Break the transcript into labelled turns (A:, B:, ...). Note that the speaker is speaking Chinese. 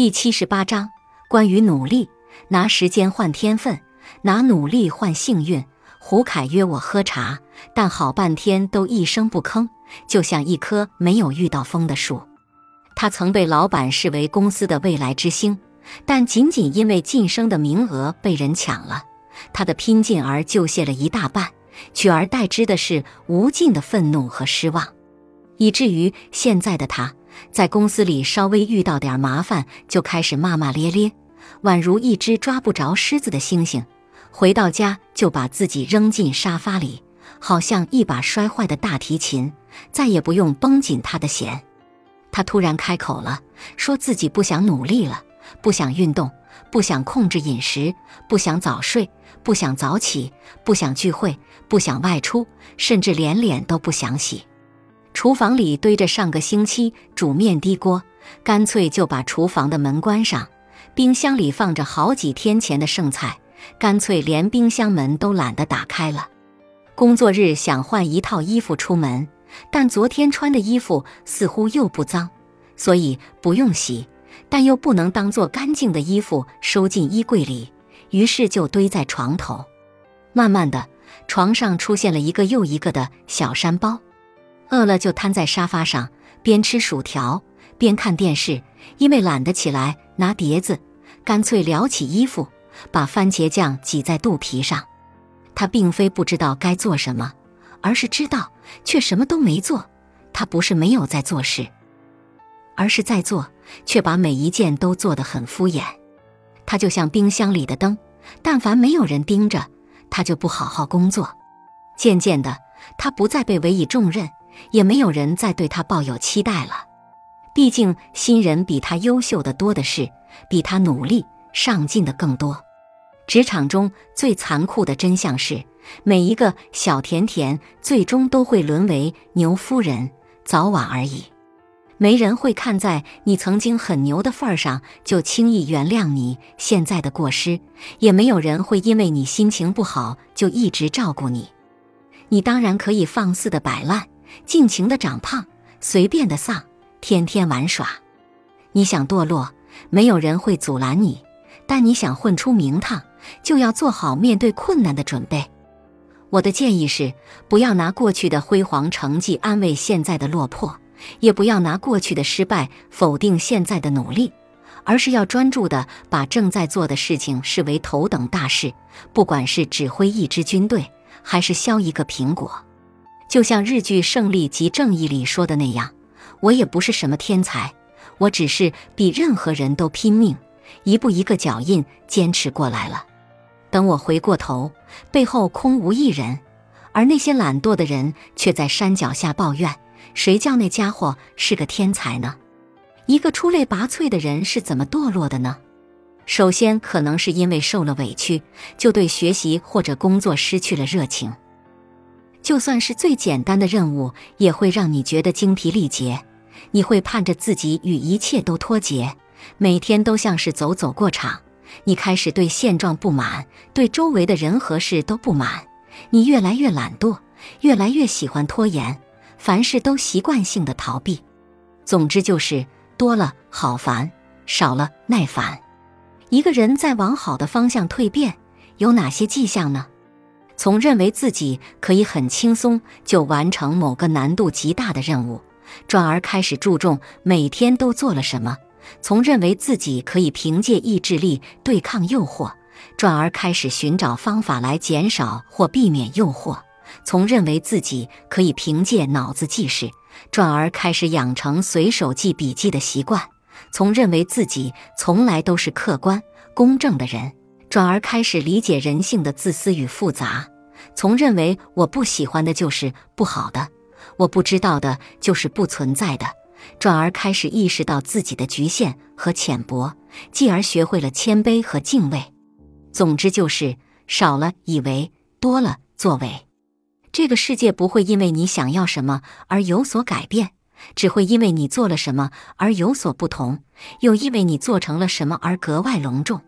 A: 第七十八章关于努力，拿时间换天分，拿努力换幸运。胡凯约我喝茶，但好半天都一声不吭，就像一棵没有遇到风的树。他曾被老板视为公司的未来之星，但仅仅因为晋升的名额被人抢了，他的拼劲儿就泄了一大半，取而代之的是无尽的愤怒和失望，以至于现在的他。在公司里稍微遇到点麻烦，就开始骂骂咧咧，宛如一只抓不着狮子的猩猩。回到家就把自己扔进沙发里，好像一把摔坏的大提琴，再也不用绷紧他的弦。他突然开口了，说自己不想努力了，不想运动，不想控制饮食，不想早睡，不想早起，不想聚会，不想外出，甚至连脸都不想洗。厨房里堆着上个星期煮面的锅，干脆就把厨房的门关上。冰箱里放着好几天前的剩菜，干脆连冰箱门都懒得打开了。工作日想换一套衣服出门，但昨天穿的衣服似乎又不脏，所以不用洗，但又不能当做干净的衣服收进衣柜里，于是就堆在床头。慢慢的，床上出现了一个又一个的小山包。饿了就瘫在沙发上，边吃薯条边看电视，因为懒得起来拿碟子，干脆撩起衣服，把番茄酱挤在肚皮上。他并非不知道该做什么，而是知道却什么都没做。他不是没有在做事，而是在做，却把每一件都做得很敷衍。他就像冰箱里的灯，但凡没有人盯着，他就不好好工作。渐渐的，他不再被委以重任。也没有人再对他抱有期待了，毕竟新人比他优秀的多的是，比他努力上进的更多。职场中最残酷的真相是，每一个小甜甜最终都会沦为牛夫人，早晚而已。没人会看在你曾经很牛的份儿上就轻易原谅你现在的过失，也没有人会因为你心情不好就一直照顾你。你当然可以放肆的摆烂。尽情的长胖，随便的丧，天天玩耍。你想堕落，没有人会阻拦你；但你想混出名堂，就要做好面对困难的准备。我的建议是，不要拿过去的辉煌成绩安慰现在的落魄，也不要拿过去的失败否定现在的努力，而是要专注的把正在做的事情视为头等大事。不管是指挥一支军队，还是削一个苹果。就像日剧《胜利及正义》里说的那样，我也不是什么天才，我只是比任何人都拼命，一步一个脚印坚持过来了。等我回过头，背后空无一人，而那些懒惰的人却在山脚下抱怨：谁叫那家伙是个天才呢？一个出类拔萃的人是怎么堕落的呢？首先，可能是因为受了委屈，就对学习或者工作失去了热情。就算是最简单的任务，也会让你觉得精疲力竭。你会盼着自己与一切都脱节，每天都像是走走过场。你开始对现状不满，对周围的人和事都不满。你越来越懒惰，越来越喜欢拖延，凡事都习惯性的逃避。总之就是多了好烦，少了耐烦。一个人在往好的方向蜕变，有哪些迹象呢？从认为自己可以很轻松就完成某个难度极大的任务，转而开始注重每天都做了什么；从认为自己可以凭借意志力对抗诱惑，转而开始寻找方法来减少或避免诱惑；从认为自己可以凭借脑子记事，转而开始养成随手记笔记的习惯；从认为自己从来都是客观公正的人。转而开始理解人性的自私与复杂，从认为我不喜欢的就是不好的，我不知道的就是不存在的，转而开始意识到自己的局限和浅薄，继而学会了谦卑和敬畏。总之就是少了以为，多了作为。这个世界不会因为你想要什么而有所改变，只会因为你做了什么而有所不同，又因为你做成了什么而格外隆重。